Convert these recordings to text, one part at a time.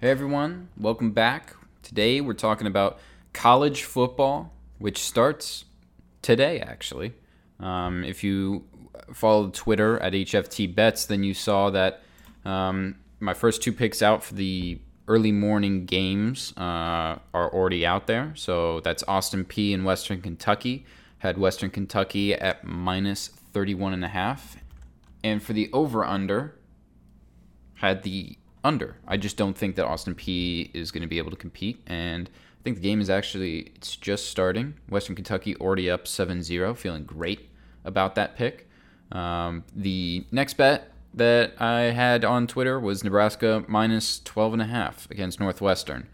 Hey everyone, welcome back. Today we're talking about college football, which starts today actually. Um, if you followed Twitter at HFT Bets, then you saw that um, my first two picks out for the early morning games uh, are already out there. So that's Austin Peay in Western Kentucky. Had Western Kentucky at minus 31 and a half. And for the over under, had the under. I just don't think that Austin Peay is going to be able to compete. And I think the game is actually it's just starting. Western Kentucky already up 7-0, feeling great about that pick. Um, the next bet that I had on Twitter was Nebraska minus 12 and a half against Northwestern.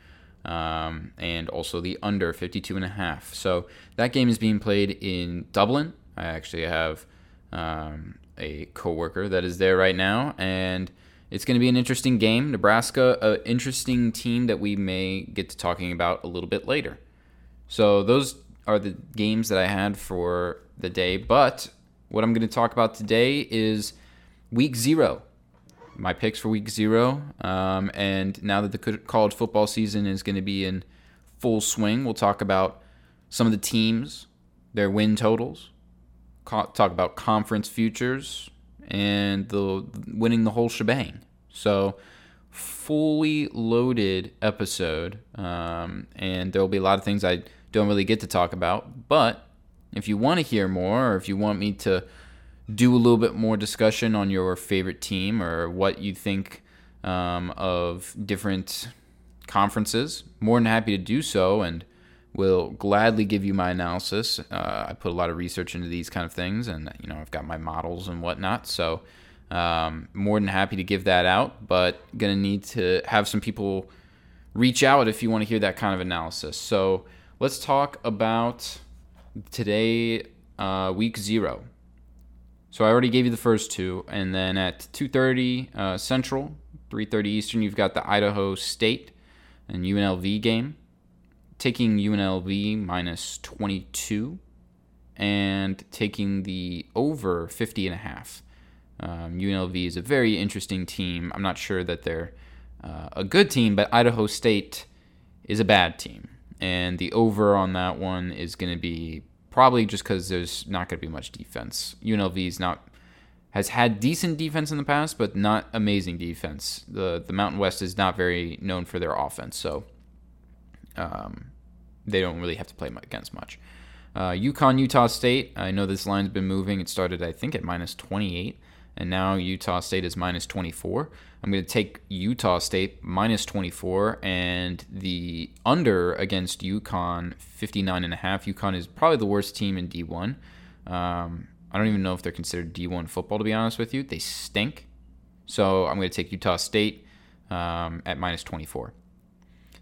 Um, and also the under 52 and a half. So that game is being played in Dublin. I actually have um, a coworker that is there right now, and it's going to be an interesting game. Nebraska, an interesting team that we may get to talking about a little bit later. So those are the games that I had for the day. But what I'm going to talk about today is week zero. My picks for week zero. Um, and now that the college football season is going to be in full swing, we'll talk about some of the teams, their win totals, talk about conference futures, and the winning the whole shebang. So fully loaded episode, um, and there will be a lot of things I don't really get to talk about. But if you want to hear more, or if you want me to do a little bit more discussion on your favorite team or what you think um, of different conferences, more than happy to do so, and will gladly give you my analysis. Uh, I put a lot of research into these kind of things, and you know I've got my models and whatnot. So um, more than happy to give that out, but gonna need to have some people reach out if you want to hear that kind of analysis. So let's talk about today, uh, week zero. So I already gave you the first two, and then at 2:30 uh, Central, 3:30 Eastern, you've got the Idaho State and UNLV game taking UNLV minus 22 and taking the over 50 and a half. Um, UNLV is a very interesting team. I'm not sure that they're uh, a good team, but Idaho State is a bad team. And the over on that one is going to be probably just because there's not going to be much defense. UNLV is not has had decent defense in the past, but not amazing defense. the The Mountain West is not very known for their offense, so um, they don't really have to play against much. Uh, UConn, Utah State. I know this line's been moving. It started, I think, at minus 28, and now Utah State is minus 24. I'm going to take Utah State minus 24 and the under against UConn 59 and a half. UConn is probably the worst team in D1. Um, I don't even know if they're considered D1 football, to be honest with you. They stink. So I'm going to take Utah State um, at minus 24.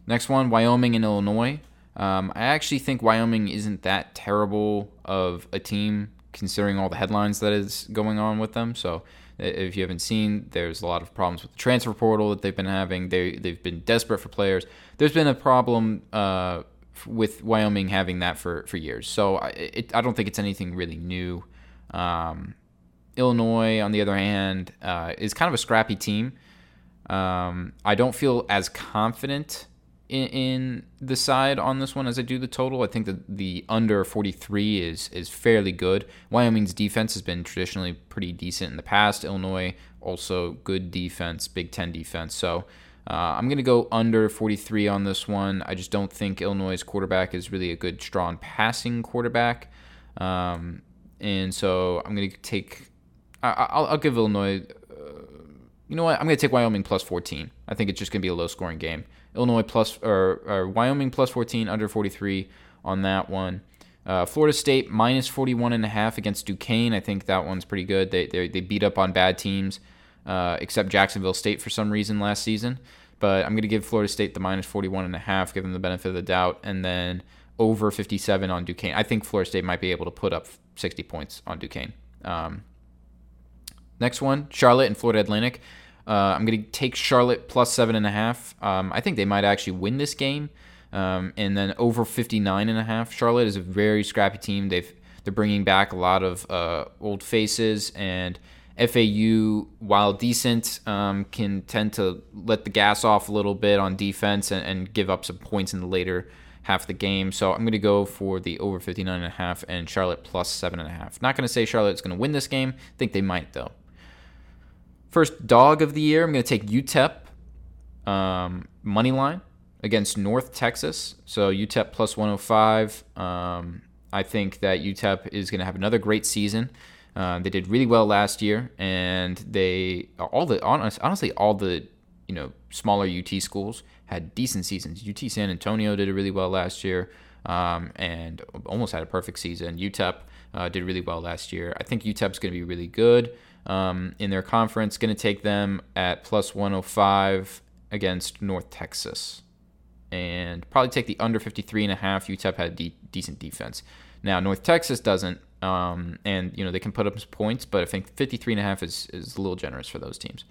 Next one, Wyoming and Illinois. Um, I actually think Wyoming isn't that terrible of a team considering all the headlines that is going on with them. So if you haven't seen, there's a lot of problems with the transfer portal that they've been having. They they've been desperate for players. There's been a problem uh, with Wyoming having that for for years. So I, it, I don't think it's anything really new. Um, Illinois, on the other hand, uh, is kind of a scrappy team. Um, I don't feel as confident in, in, the side on this one as I do the total. I think that the under 43 is is fairly good. Wyoming's defense has been traditionally pretty decent in the past. Illinois also good defense, Big Ten defense. So uh, I'm going to go under 43 on this one. I just don't think Illinois' quarterback is really a good, strong passing quarterback. Um, and so I'm going to take. I, will give Illinois. Uh, you know what? I'm going to take Wyoming plus 14. I think it's just going to be a low scoring game. Illinois plus or, or Wyoming plus 14 under 43 on that one. Uh, Florida State minus 41 and a half against Duquesne. I think that one's pretty good. They they, they beat up on bad teams, uh, except Jacksonville State for some reason last season. But I'm going to give Florida State the minus 41 and a half, give them the benefit of the doubt, and then over 57 on Duquesne. I think Florida State might be able to put up 60 points on Duquesne. Um, next one, Charlotte and Florida Atlantic. Uh, I'm going to take Charlotte plus seven and a half. Um, I think they might actually win this game. Um, and then over 59 and a half. Charlotte is a very scrappy team. They've they're bringing back a lot of uh, old faces, and FAU, while decent, um, can tend to let the gas off a little bit on defense and, and, give up some points in the later half of the game. So I'm going to go for the over 59.5 and Charlotte plus 7.5. Not going to say Charlotte's going to win this game. I think they might, though. First dog of the year, I'm going to take UTEP um, money line against North Texas. So UTEP plus 105. Um, I think that UTEP is going to have another great season. Uh, they did really well last year, and they all the honestly all the you know smaller UT schools had decent seasons. UT San Antonio did really well last year, um, and almost had a perfect season. UTEP uh, did really well last year. I think UTEP's going to be really good um, in their conference. Going to take them at plus 105 against North Texas, and probably take the under 53 and a half. UTEP had de- decent defense. Now North Texas doesn't. Um, and you know they can put up some points, but I think 53 and a half is, is a little generous for those teams.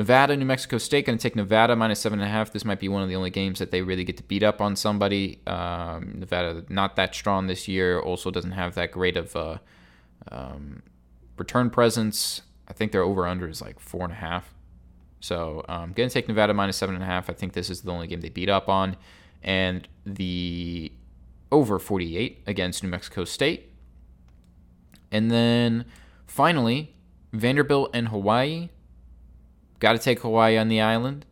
Nevada, New Mexico State, going to take Nevada minus seven and a half. This might be one of the only games that they really get to beat up on somebody. Um, Nevada not that strong this year. Also doesn't have that great of uh, um, return presence. I think their over under is like four and a half. So um, going to take Nevada minus seven and a half. I think this is the only game they beat up on, and the over 48 against New Mexico State. And then finally, Vanderbilt and Hawaii. Got to take Hawaii on the island.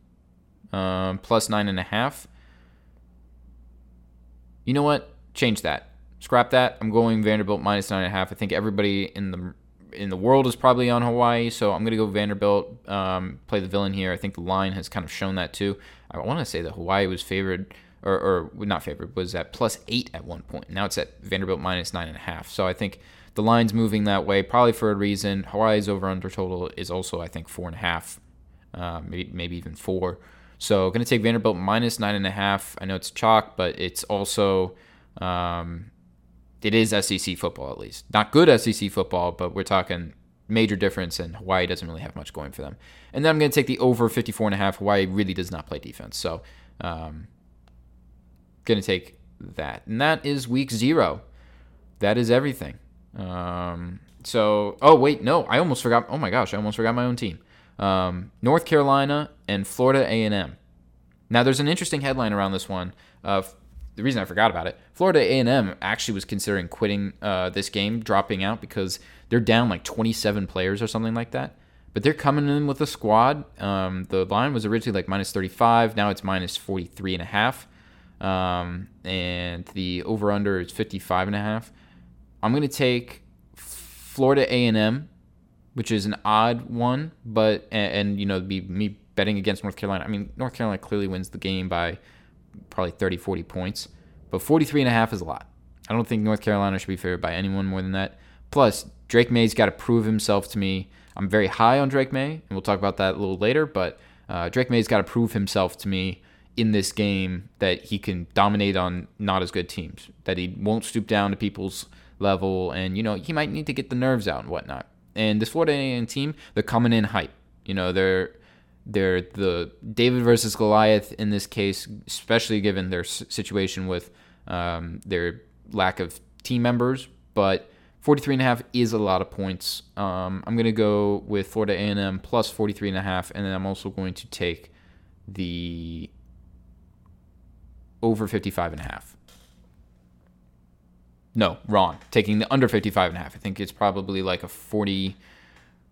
Um, plus nine and a half. You know what? Change that. Scrap that. I'm going Vanderbilt minus nine and a half. I think everybody in the in the world is probably on Hawaii, so I'm gonna go Vanderbilt. Um, play the villain here. I think the line has kind of shown that too. I want to say that Hawaii was favored, or, or not favored, was at plus eight at one point. Now it's at Vanderbilt minus nine and a half. So I think the line's moving that way, probably for a reason. Hawaii's over under total is also, I think, four and a half, uh, maybe, maybe even four. So going to take Vanderbilt minus nine and a half. I know it's chalk, but it's also um, it is SEC football at least. Not good SEC football, but we're talking major difference, and Hawaii doesn't really have much going for them. And then I'm going to take the over 54 and a half. Hawaii really does not play defense, so um, going to take that. And that is week zero. That is everything. Um, so, oh wait, no, I almost forgot. Oh my gosh, I almost forgot my own team. Um, North Carolina and Florida A&M. Now, there's an interesting headline around this one. Uh, the reason I forgot about it, Florida A&M actually was considering quitting uh, this game, dropping out because they're down like 27 players or something like that. But they're coming in with a squad. Um, the line was originally like minus 35. Now it's minus 43 and a half. Um, and the over under is 55 and a half. I'm going to take Florida A&M, which is an odd one, but and, and, you know be me betting against North Carolina. I mean, North Carolina clearly wins the game by probably 30 40 points, but 43 and a half is a lot. I don't think North Carolina should be favored by anyone more than that. Plus, Drake Maye's got to prove himself to me. I'm very high on Drake Maye, and we'll talk about that a little later, but uh, Drake Maye's got to prove himself to me in this game that he can dominate on not as good teams, that he won't stoop down to people's level, and you know he might need to get the nerves out and whatnot. And this Florida A&M team, they're coming in hype. You know they're they're the David versus Goliath in this case, especially given their situation with um, their lack of team members. But 43 and a half is a lot of points. Um, I'm going to go with Florida A&M plus 43 and a half, and then I'm also going to take the over 55 and a half. No, wrong. Taking the under 55 and a half. I think it's probably like a 40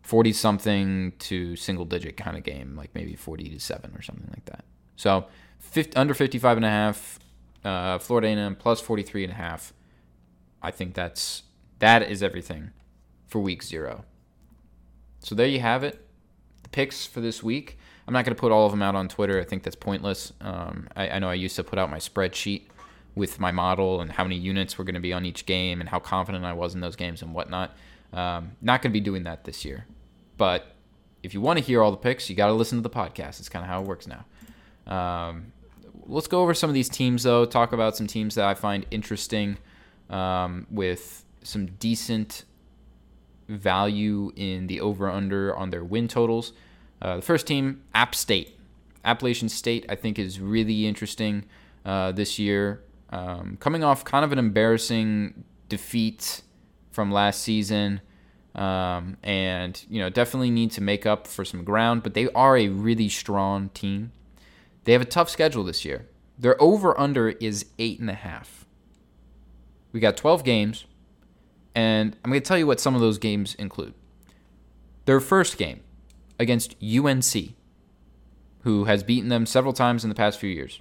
40 something to single digit kind of game, like maybe 40 to 7 or something like that. So, 50, under 55 and a half, uh, Florida A&M plus 43 and a half. I think that's that is everything for week 0. So there you have it. The picks for this week. I'm not going to put all of them out on Twitter. I think that's pointless. Um, I, I know I used to put out my spreadsheet with my model and how many units were going to be on each game and how confident I was in those games and whatnot. Um, not going to be doing that this year. But if you want to hear all the picks, you got to listen to the podcast. It's kind of how it works now. Um, let's go over some of these teams, though. Talk about some teams that I find interesting um, with some decent value in the over under on their win totals. Uh, the first team, App State. Appalachian State, I think, is really interesting uh, this year. Um, coming off kind of an embarrassing defeat from last season, um, and you know definitely need to make up for some ground. But they are a really strong team. They have a tough schedule this year. Their over under is eight and a half. We got 12 games, and I'm going to tell you what some of those games include. Their first game against UNC, who has beaten them several times in the past few years.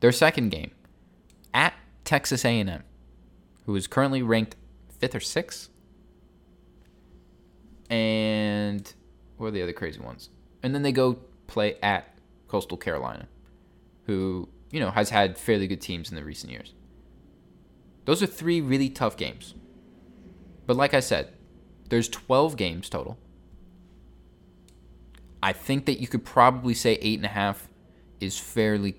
Their second game at Texas A&M, who is currently ranked fifth or sixth. And what are the other crazy ones? And then they go play at Coastal Carolina, who you know has had fairly good teams in the recent years. Those are three really tough games. But like I said, there's 12 games total. I think that you could probably say eight and a half is fairly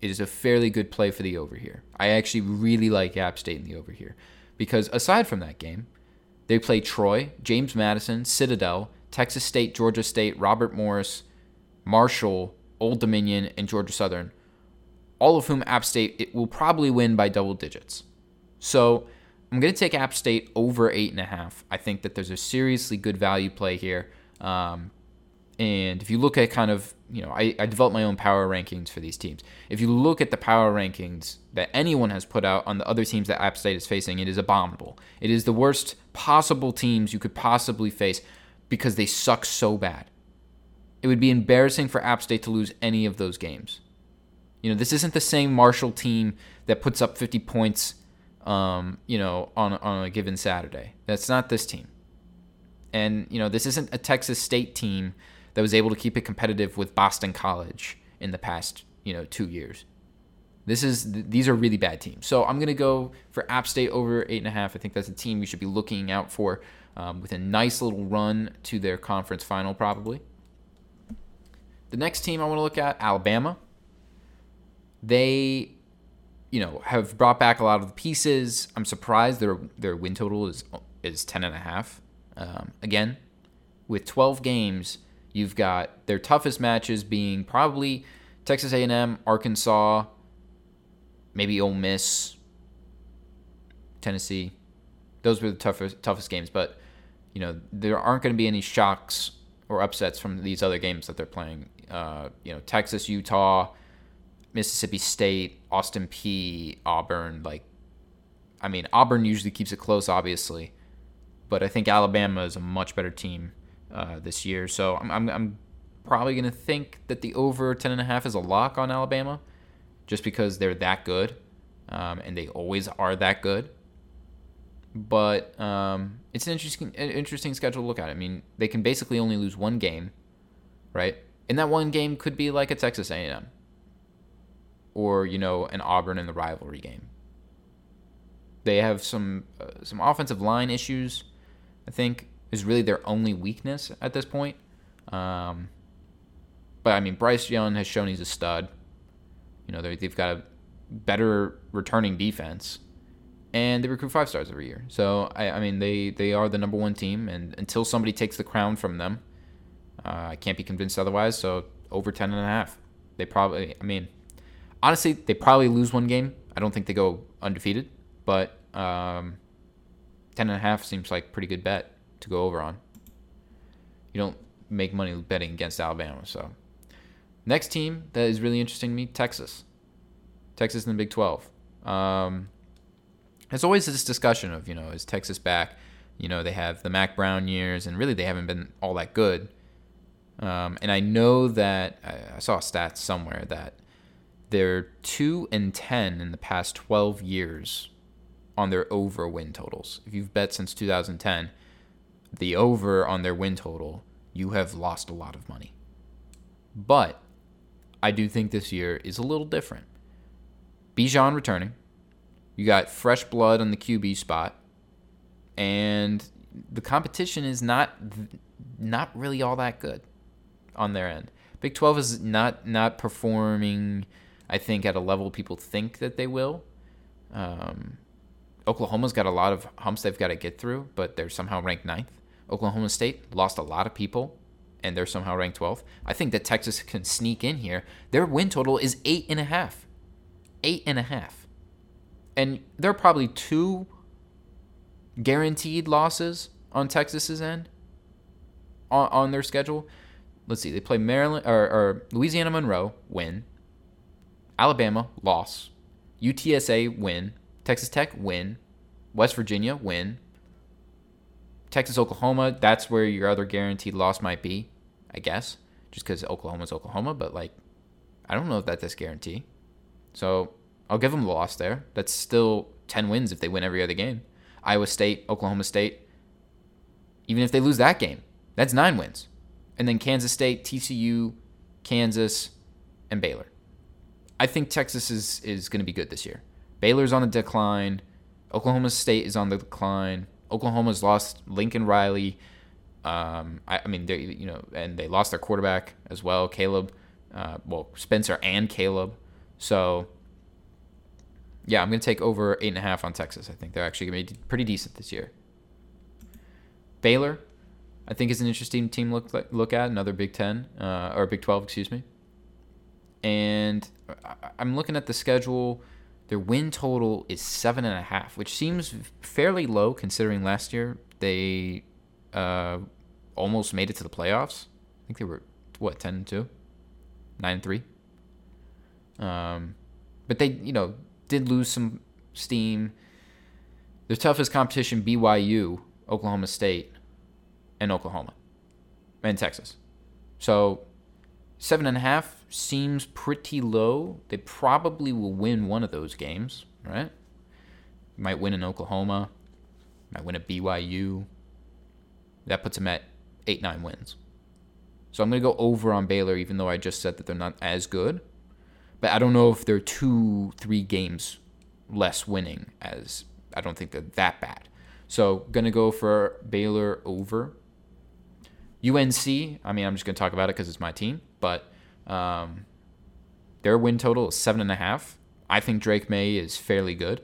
it is a fairly good play for the over here. I actually really like App State in the over here because aside from that game, they play Troy, James Madison, Citadel, Texas State, Georgia State, Robert Morris, Marshall, Old Dominion, and Georgia Southern, all of whom App State will probably win by double digits. So I'm going to take App State over eight and a half. I think that there's a seriously good value play here. Um, and if you look at kind of, you know, I, I developed my own power rankings for these teams. If you look at the power rankings that anyone has put out on the other teams that App State is facing, it is abominable. It is the worst possible teams you could possibly face because they suck so bad. It would be embarrassing for App State to lose any of those games. You know, this isn't the same Marshall team that puts up 50 points, um, you know, on, on a given Saturday. That's not this team. And, you know, this isn't a Texas State team that was able to keep it competitive with Boston College in the past, you know, two years. This is these are really bad teams. So I'm gonna go for App State over eight and a half. I think that's a team you should be looking out for um, with a nice little run to their conference final, probably. The next team I want to look at, Alabama. They, you know, have brought back a lot of the pieces. I'm surprised their their win total is is ten and a half. Um, again, with 12 games, You've got their toughest matches being probably Texas A&M, Arkansas, maybe Ole Miss, Tennessee. Those were the toughest toughest games, but you know there aren't going to be any shocks or upsets from these other games that they're playing. Uh, you know, Texas, Utah, Mississippi State, Austin Peay, Auburn. Like, I mean, Auburn usually keeps it close, obviously, but I think Alabama is a much better team uh, this year. So I'm, I'm, I'm probably going to think that the over 10.5 is a lock on Alabama just because they're that good um, and they always are that good. But um, it's an interesting, interesting schedule to look at. I mean, they can basically only lose one game, right? And that one game could be like a Texas A&M or you know an Auburn in the rivalry game. They have some uh, some offensive line issues, I think, is really their only weakness at this point. Um, but I mean, Bryce Young has shown he's a stud. You know, they've got a better returning defense, and they recruit five stars every year. So I, I mean, they they are the number one team, and until somebody takes the crown from them, uh, I can't be convinced otherwise. So over ten and a half, they probably. I mean, honestly, they probably lose one game. I don't think they go undefeated, but um, ten and a half seems like pretty good bet to go over on. You don't make money betting against Alabama. So, next team that is really interesting to me, Texas. Texas in the Big 12. Um, there's always this discussion of, you know, is Texas back? You know, they have the Mack Brown years, and really they haven't been all that good. Um, and I know that I saw a stat somewhere that they're 2 and 10 in the past 12 years on their over win totals. If you've bet since 2010, the over on their win total, you have lost a lot of money. But I do think this year is a little different. Bijan returning. You got fresh blood on the QB spot. And the competition is not not really all that good on their end. Big 12 is not not performing I think at a level people think that they will. Um, Oklahoma's got a lot of humps they've got to get through, but they're somehow ranked ninth. Oklahoma State lost a lot of people, and they're somehow ranked 12th. I think that Texas can sneak in here. Their win total is eight and a half. Eight and a half. And there are probably two guaranteed losses on Texas's end on, on their schedule. Let's see. They play Maryland or, or Louisiana Monroe, win. Alabama, loss. UTSA, win. Texas Tech, win. West Virginia, win. Texas, Oklahoma, that's where your other guaranteed loss might be, I guess, just because Oklahoma's Oklahoma. But like, I don't know if that's this guarantee. So I'll give them a loss there. That's still 10 wins if they win every other game. Iowa State, Oklahoma State, even if they lose that game, that's nine wins. And then Kansas State, TCU, Kansas, and Baylor. I think Texas is, is going to be good this year. Baylor's on the decline. Oklahoma State is on the decline. Oklahoma's lost Lincoln Riley. Um, I, I, mean, they you know, and they lost their quarterback as well, Caleb. Uh, well, Spencer and Caleb. So, yeah, I'm going to take over eight and a half on Texas. I think they're actually going to be pretty decent this year. Baylor, I think is an interesting team look look at another Big Ten uh, or Big Twelve, excuse me. And I'm looking at the schedule. Their win total is seven and a half, which seems fairly low considering last year they uh, almost made it to the playoffs. I think they were what ten and two, nine and three. Um, but they, you know, did lose some steam. Their toughest competition: BYU, Oklahoma State, and Oklahoma, and Texas. So seven and a half seems pretty low. They probably will win one of those games, right? Might win in Oklahoma, might win at BYU. That puts them at eight, nine wins. So I'm going to go over on Baylor, even though I just said that they're not as good. But I don't know if they're two, three games less winning, as I don't think they're that bad. So going to go for Baylor over. UNC, I mean, I'm just going to talk about it because it's my team, but um, their win total is seven and a half. I think Drake Maye is fairly good,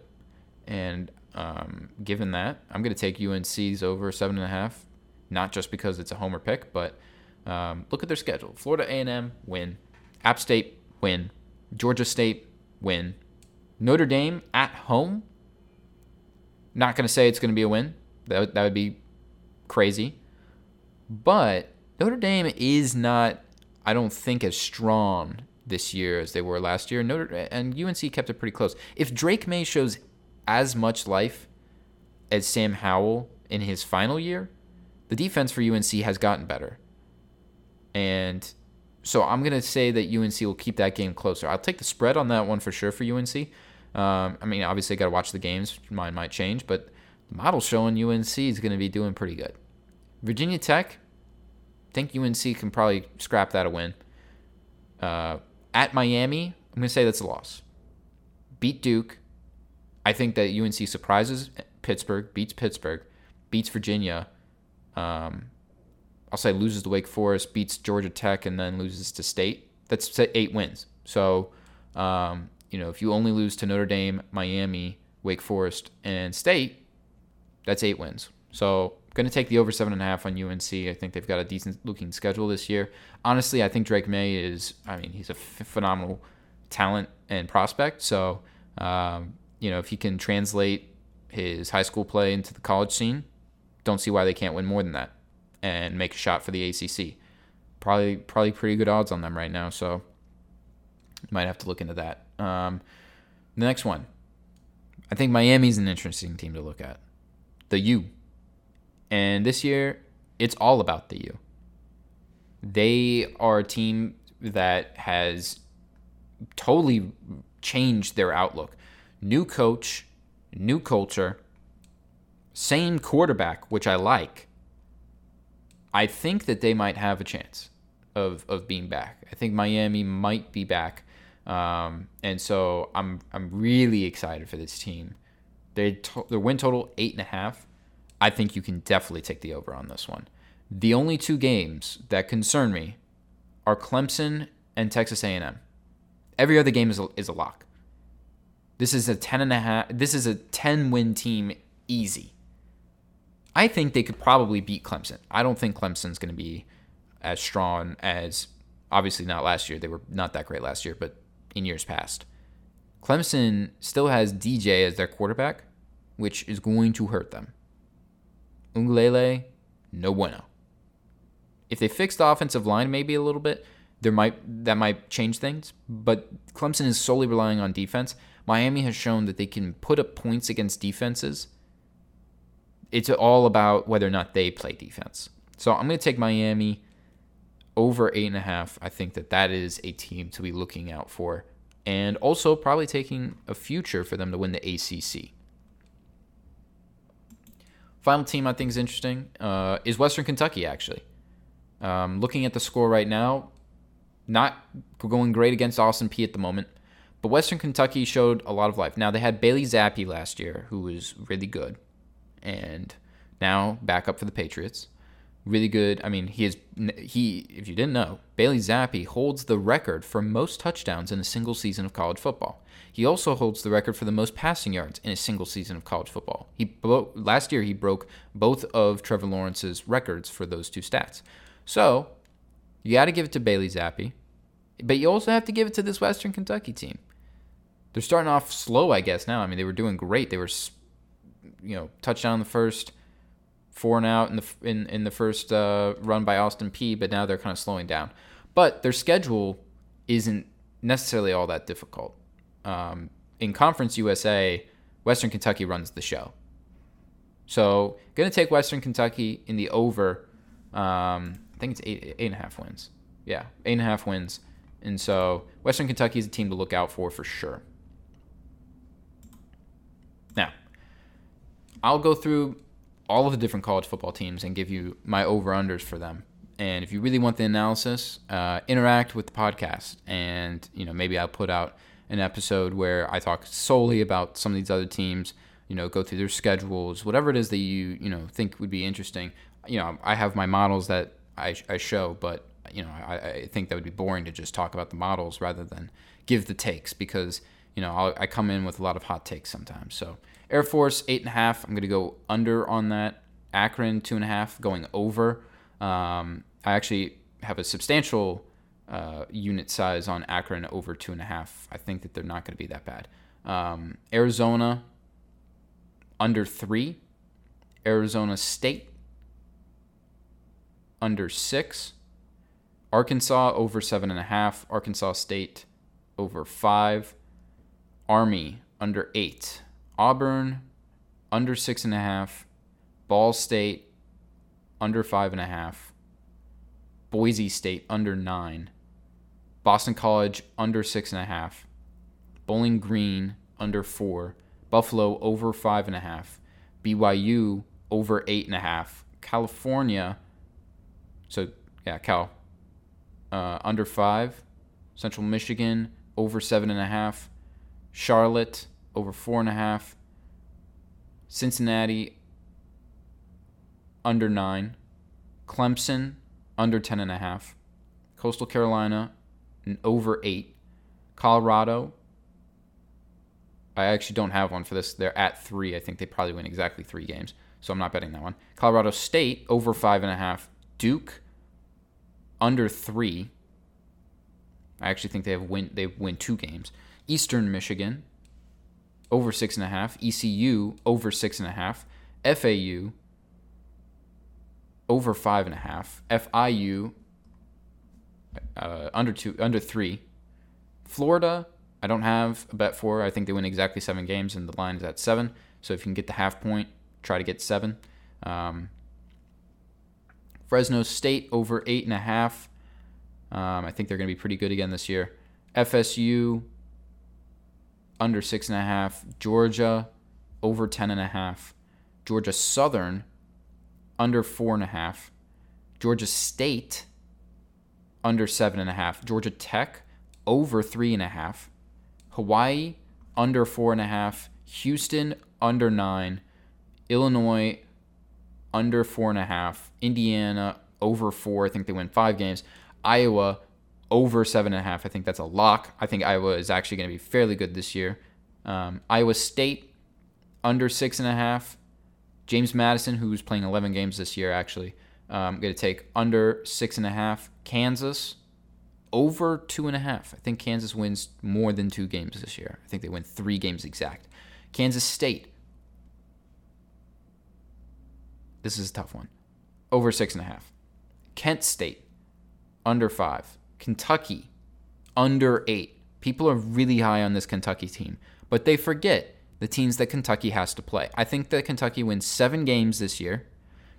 and um, given that, I'm going to take UNC's over seven and a half. Not just because it's a homer pick, but um, look at their schedule: Florida A&M win, App State win, Georgia State win, Notre Dame at home. Not going to say it's going to be a win. That that would be crazy, but Notre Dame is not I don't think as strong this year as they were last year. Notre and UNC kept it pretty close. If Drake Maye shows as much life as Sam Howell in his final year, the defense for UNC has gotten better. And so I'm going to say that UNC will keep that game closer. I'll take the spread on that one for sure for UNC. Um, I mean, obviously, got to watch the games. Mine might change, but the model's showing UNC is going to be doing pretty good. Virginia Tech, think UNC can probably scrap that a win. Uh, at Miami, I'm going to say that's a loss. Beat Duke. I think that UNC surprises Pittsburgh, beats Pittsburgh, beats Virginia. Um, I'll say loses to Wake Forest, beats Georgia Tech, and then loses to State. That's eight wins. So, um, you know, if you only lose to Notre Dame, Miami, Wake Forest, and State, that's eight wins. So Going to take the over seven and a half on UNC. I think they've got a decent looking schedule this year. Honestly, I think Drake Maye is. I mean, he's a f- phenomenal talent and prospect. So, um, you know, if he can translate his high school play into the college scene, don't see why they can't win more than that and make a shot for the ACC. Probably, probably pretty good odds on them right now. So, might have to look into that. Um, the next one, I think Miami's an interesting team to look at. The U. And this year, it's all about the U. They are a team that has totally changed their outlook. New coach, new culture, same quarterback, which I like. I think that they might have a chance of, of being back. I think Miami might be back. Um, and so I'm I'm really excited for this team. They to- their win total eight and a half. I think you can definitely take the over on this one. The only two games that concern me are Clemson and Texas A&M. Every other game is a, is a lock. This is a 10 and a half this is a 10 win team easy. I think they could probably beat Clemson. I don't think Clemson's going to be as strong as obviously not last year. They were not that great last year, but in years past. Clemson still has DJ as their quarterback, which is going to hurt them Uiagalelei, no bueno. If they fix the offensive line maybe a little bit, there might that might change things. But Clemson is solely relying on defense. Miami has shown that they can put up points against defenses. It's all about whether or not they play defense. So I'm going to take Miami over eight and a half. I think that that is a team to be looking out for, and also probably taking a future for them to win the ACC. Final team I think is interesting uh, is Western Kentucky. Actually, um, looking at the score right now, not going great against Austin Peay at the moment, but Western Kentucky showed a lot of life. Now they had Bailey Zappe last year, who was really good, and now back up for the Patriots. Really good. I mean, he is he. If you didn't know, Bailey Zappe holds the record for most touchdowns in a single season of college football. He also holds the record for the most passing yards in a single season of college football. He last year he broke both of Trevor Lawrence's records for those two stats. So you got to give it to Bailey Zappe, but you also have to give it to this Western Kentucky team. They're starting off slow, I guess. Now, I mean, they were doing great. They were, you know, touchdown in the first, four and out in the in in the first uh, run by Austin Peay. but now they're kind of slowing down. But their schedule isn't necessarily all that difficult. Um, in Conference USA, Western Kentucky runs the show. So, to take Western Kentucky in the over. Um, I think it's eight, eight and a half wins. Yeah, eight and a half wins. And so Western Kentucky is a team to look out for for sure. Now, I'll go through all of the different college football teams and give you my over unders for them. And if you really want the analysis, uh, interact with the podcast, and you know maybe I'll put out an episode where I talk solely about some of these other teams. You know, go through their schedules, whatever it is that you you know think would be interesting. You know, I have my models that I, I show, but you know, I, I think that would be boring to just talk about the models rather than give the takes because you know I'll, i come in with a lot of hot takes sometimes. So Air Force eight and a half, I'm going to go under on that. Akron two and a half, going over. Um, I actually have a substantial uh, unit size on Akron over two and a half. I think that they're not going to be that bad. Um, Arizona under three. Arizona State under six. Arkansas over seven and a half. Arkansas State over five. Army under eight. Auburn under six and a half. Ball State under five and a half. Boise State under nine. Boston College under six and a half. Bowling Green under four. Buffalo over five and a half. BYU over eight and a half. California so yeah, Cal uh, under five. Central Michigan over seven and a half. Charlotte over four and a half. Cincinnati under nine. Clemson under ten and a half. Coastal Carolina over eight. Colorado. I actually don't have one for this. They're at three. I think they probably win exactly three games, so I'm not betting that one. Colorado State over five and a half. Duke under three. I actually think they have win they win two games. Eastern Michigan over six and a half. ECU over six and a half. FAU over five and a half. FIU uh, under two under three. Florida I don't have a bet for. I think they win exactly seven games, and the line is at seven. So if you can get the half point, try to get seven. Um, Fresno State over eight and a half. Um, I think they're going to be pretty good again this year. FSU under six and a half. Georgia over ten and a half. Georgia Southern under four and a half. Georgia State under seven and a half. Georgia Tech over three and a half. Hawaii under four and a half. Houston under nine. Illinois under four and a half. Indiana over four. I think they win five games. Iowa over seven and a half. I think that's a lock. I think Iowa is actually going to be fairly good this year. Um, Iowa State under six and a half. James Madison, who's playing 11 games this year, actually, um, going to take under six and a half. Kansas over two and a half. I think Kansas wins more than two games this year. I think they win three games exact. Kansas State This is a tough one. Over six and a half. Kent State, under five. Kentucky, under eight. People are really high on this Kentucky team, but they forget the teams that Kentucky has to play. I think that Kentucky wins seven games this year,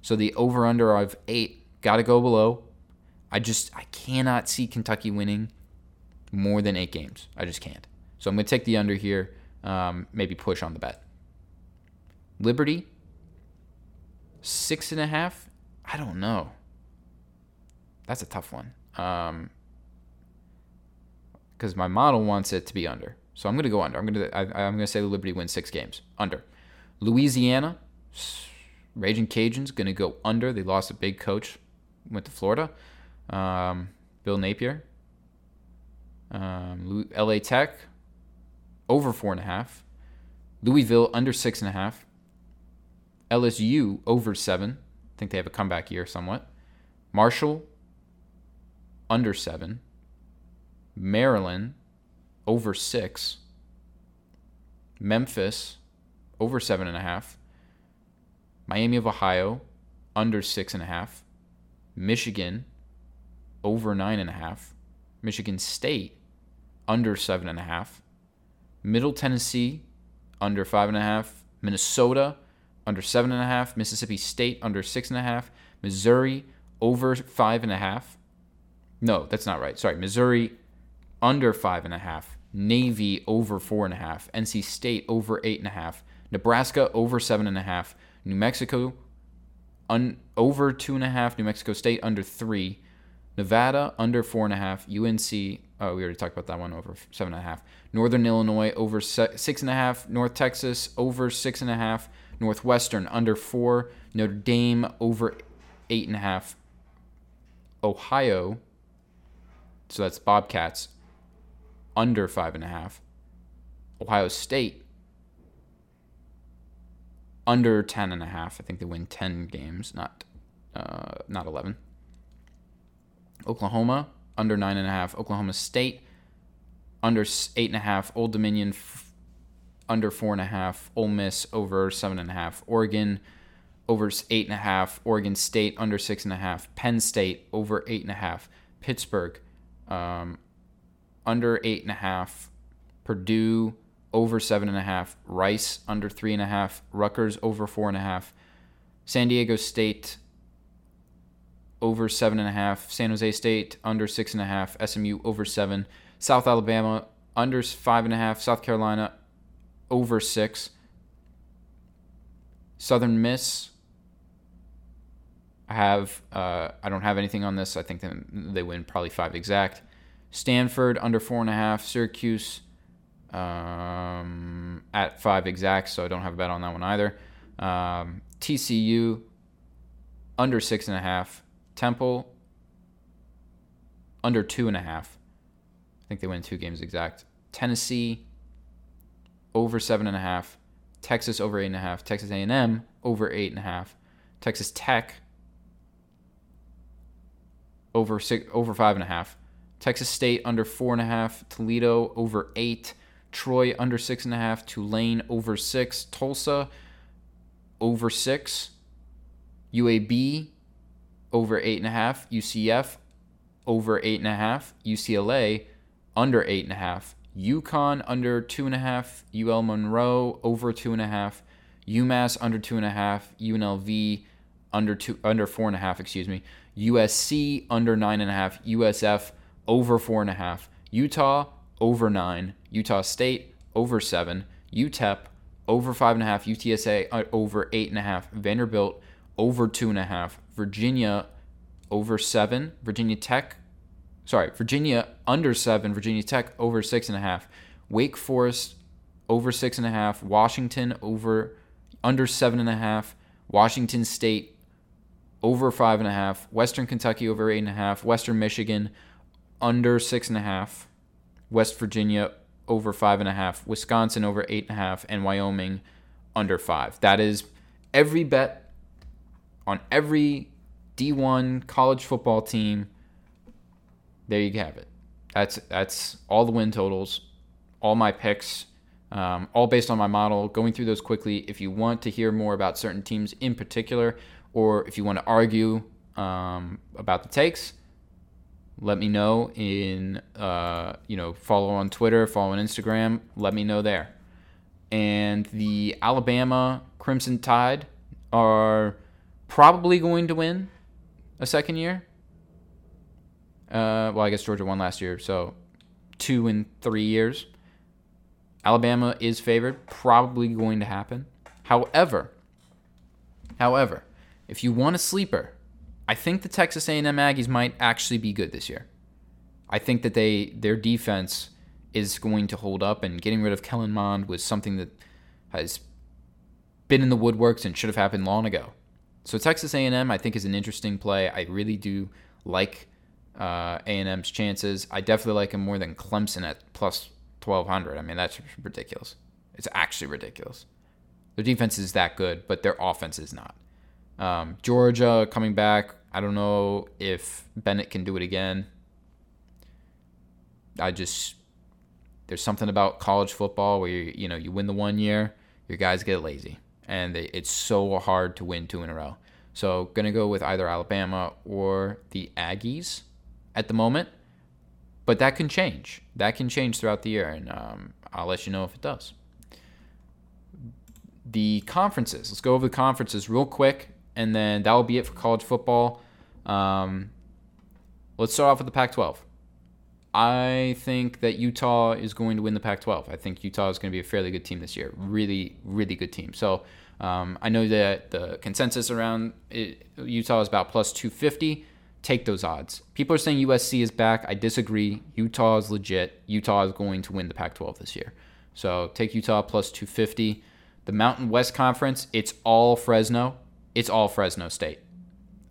so the over under of eight got to go below. I just I cannot see Kentucky winning more than eight games. I just can't. So I'm going to take the under here. Um, maybe push on the bet. Liberty, six and a half. I don't know. That's a tough one. Um, because my model wants it to be under. So I'm going to go under. I'm going to I, I'm going to say the Liberty wins six games under. Louisiana, Raging Cajuns going to go under. They lost a big coach, went to Florida. Um, Bill Napier. Um, LA Tech over four and a half. Louisville under six and a half. LSU over seven. I think they have a comeback year somewhat. Marshall under seven. Maryland over six. Memphis over seven and a half. Miami of Ohio under six and a half. Michigan over nine and a half. Michigan State under seven and a half. Middle Tennessee under five and a half. Minnesota under seven and a half. Mississippi State under six and a half. Missouri over five and a half. No, that's not right. Sorry. Missouri under five and a half. Navy over four and a half. NC State over eight and a half. Nebraska over seven and a half. New Mexico un, over two and a half. New Mexico State under three. Nevada under four and a half. UNC, oh, we already talked about that one over seven and a half. Northern Illinois over six and a half. North Texas over six and a half. Northwestern under four. Notre Dame over eight and a half. Ohio, so that's Bobcats, under five and a half. Ohio State under ten and a half. I think they win ten games, not uh, not eleven. Oklahoma under nine and a half. Oklahoma State under eight and a half. Old Dominion f- under four and a half. Ole Miss over seven and a half. Oregon over eight and a half. Oregon State under six and a half. Penn State over eight and a half. Pittsburgh um, under eight and a half. Purdue over seven and a half. Rice under three and a half. Rutgers over four and a half. San Diego State over seven and a half. San Jose State under six and a half. SMU over seven. South Alabama under five and a half. South Carolina over six. Southern Miss. I have. Uh, I don't have anything on this. I think they win probably five exact. Stanford under four and a half. Syracuse um, at five exact, so I don't have a bet on that one either. Um, TCU under six and a half. Temple under two and a half. I think they win two games exact. Tennessee over seven and a half. Texas over eight and a half. Texas A&M over eight and a half. Texas Tech over six over five and a half. Texas State under four and a half. Toledo over eight. Troy under six and a half. Tulane over six. Tulsa over six. UAB over eight and a half. UCF over eight and a half. UCLA under eight and a half. UConn under two and a half. UL Monroe over two and a half. UMass under two and a half. UNLV under two under four and a half. Excuse me. USC under nine and a half. USF over four and a half. Utah over nine. Utah State over seven. UTEP over five and a half. UTSA uh, over eight and a half. Vanderbilt over two and a half. Virginia over seven. Virginia Tech, sorry, Virginia under seven. Virginia Tech over six and a half. Wake Forest over six and a half. Washington over under seven and a half. Washington State over five and a half. Western Kentucky over eight and a half. Western Michigan under six and a half. West Virginia over five and a half. Wisconsin over eight and a half. And Wyoming under five. That is every bet on every D1 college football team. There you have it. That's that's all the win totals, all my picks, um, all based on my model. Going through those quickly. If you want to hear more about certain teams in particular, or if you want to argue um, about the takes, let me know in uh, you know follow on Twitter, follow on Instagram. Let me know there. And the Alabama Crimson Tide are probably going to win a second year. Uh, well, I guess Georgia won last year, so two in three years. Alabama is favored, probably going to happen. However, however, if you want a sleeper, I think the Texas A&M Aggies might actually be good this year. I think that they their defense is going to hold up, and getting rid of Kellen Mond was something that has been in the woodworks and should have happened long ago. So Texas A&M, I think, is an interesting play. I really do like uh, A&M's chances. I definitely like him more than Clemson at plus 1200. I mean, that's ridiculous. It's actually ridiculous. Their defense is that good, but their offense is not. Um, Georgia coming back. I don't know if Bennett can do it again. I just there's something about college football where you you know you win the one year, your guys get lazy, and they, it's so hard to win two in a row. So gonna go with either Alabama or the Aggies at the moment, but that can change. That can change throughout the year, and um, I'll let you know if it does. The conferences. Let's go over the conferences real quick and then that will be it for college football. Um, let's start off with the Pac 12. I think that Utah is going to win the Pac 12. I think Utah is going to be a fairly good team this year. Really, really good team. So um, I know that the consensus around it, Utah is about plus 250. Take those odds. People are saying USC is back. I disagree. Utah is legit. Utah is going to win the Pac 12 this year. So take Utah plus 250. The Mountain West Conference, it's all Fresno it's all Fresno State.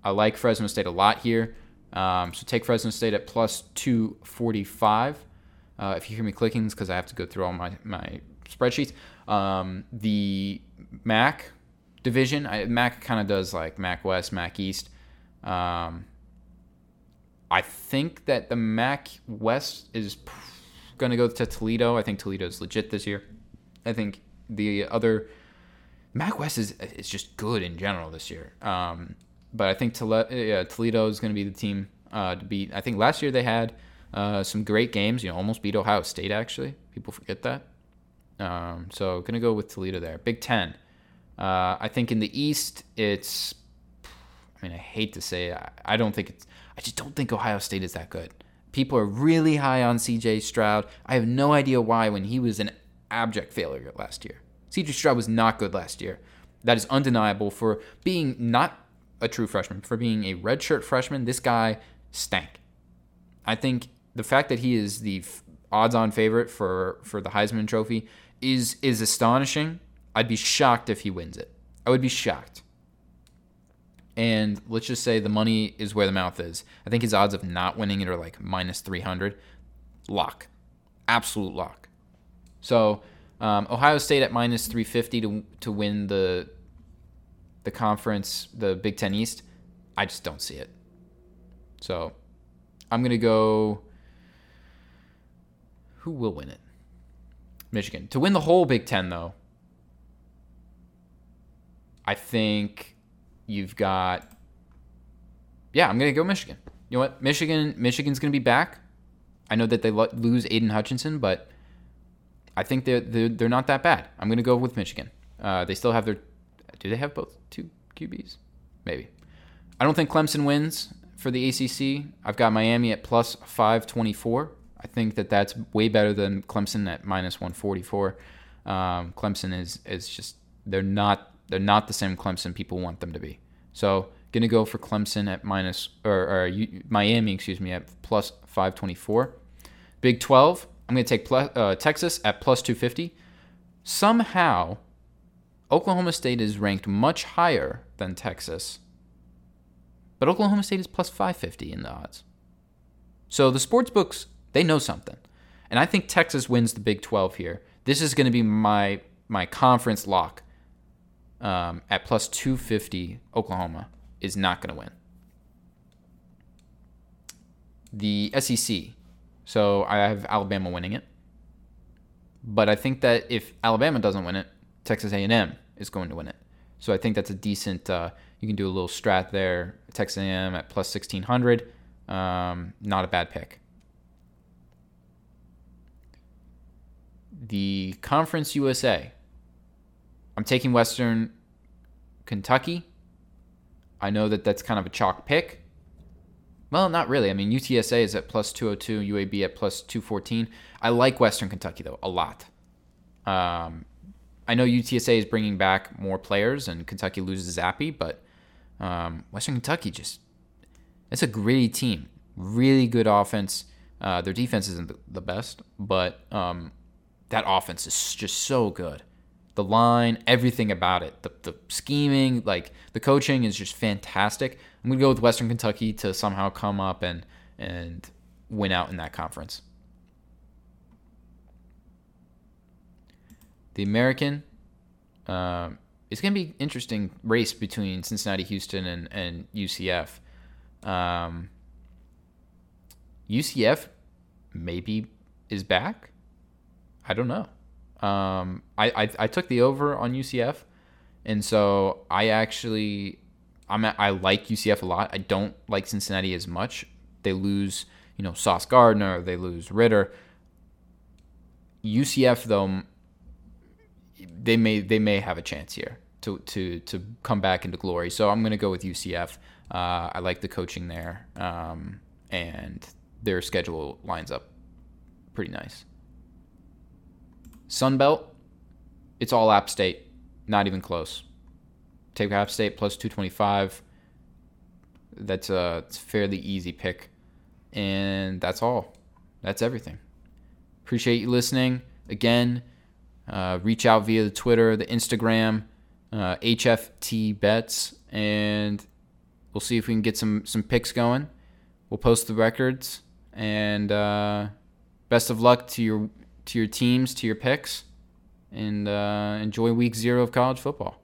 I like Fresno State a lot here. Um, so take Fresno State at plus 245. Uh, if you hear me clicking, it's because I have to go through all my, my spreadsheets. Um, the MAC division, I, MAC kind of does like MAC West, MAC East. Um, I think that the MAC West is going to go to Toledo. I think Toledo is legit this year. I think the other MAC West is is just good in general this year. Um, but I think Toledo is going to be the team uh, to beat. I think last year they had uh, some great games. You know, almost beat Ohio State. Actually, people forget that. Um, so going to go with Toledo there. Big Ten. Uh, I think in the East it's. I mean, I hate to say it. I, I don't think it's. I just don't think Ohio State is that good. People are really high on C.J. Stroud. I have no idea why when he was an abject failure last year. CJ Stroud was not good last year. That is undeniable for being not a true freshman, for being a redshirt freshman. This guy stank. I think the fact that he is the odds-on favorite for for the Heisman Trophy is is astonishing. I'd be shocked if he wins it. I would be shocked. And let's just say the money is where the mouth is. I think his odds of not winning it are like minus 300. Lock. Absolute lock. So um, Ohio State at minus 350 to to win the the conference, the Big Ten East. I just don't see it. So I'm gonna go. Who will win it? Michigan to win the whole Big Ten though. I think you've got. Yeah, I'm gonna go Michigan. You know what? Michigan, Michigan's gonna be back. I know that they lo- lose Aidan Hutchinson, but I think they're, they're, they're not that bad. I'm going to go with Michigan. Uh, they still have their. Do they have both two QBs? Maybe. I don't think Clemson wins for the ACC. I've got Miami at plus 524. I think that that's way better than Clemson at minus 144. Um, Clemson is is just they're not they're not the same Clemson people want them to be. So gonna go for Clemson at minus or, or Miami, excuse me, at plus 524. Big 12. I'm going to take plus, uh, Texas at plus 250. Somehow, Oklahoma State is ranked much higher than Texas, but Oklahoma State is plus 550 in the odds. So the sports books, they know something. And I think Texas wins the Big 12 here. This is going to be my my conference lock um, at plus 250. Oklahoma is not going to win. The SEC, so I have Alabama winning it. But I think that if Alabama doesn't win it, Texas A&M is going to win it. So I think that's a decent uh, You can do a little strat there. Texas A&M at plus 1600. Um, not a bad pick. The Conference USA. I'm taking Western Kentucky. I know that that's kind of a chalk pick. Well, not really. I mean, UTSA is at plus 202, UAB at plus 214. I like Western Kentucky, though, a lot. Um, I know UTSA is bringing back more players and Kentucky loses Zappe, but um, Western Kentucky just, it's a gritty team. Really good offense. Uh, their defense isn't the best, but um, that offense is just so good. The line, everything about it, the, the scheming, like the coaching is just fantastic. I'm gonna go with Western Kentucky to somehow come up and and win out in that conference. The American, uh, it's gonna be interesting race between Cincinnati, Houston, and and UCF. Um, UCF maybe is back. I don't know. Um, I, I, I took the over on UCF, and so I actually I'm at, I like UCF a lot. I don't like Cincinnati as much. They lose, you know, Sauce Gardner. They lose Ridder. UCF though, they may they may have a chance here to to to come back into glory. So I'm gonna go with UCF. Uh, I like the coaching there, um, and their schedule lines up pretty nice. Sun Belt, it's all App State, not even close. Take App State plus 225. That's a, it's a fairly easy pick. And that's all. That's everything. Appreciate you listening. Again, uh, reach out via the Twitter, the Instagram, uh, HFT bets, and we'll see if we can get some some picks going. We'll post the records, and uh, best of luck to your to your teams, to your picks, and uh, enjoy week zero of college football.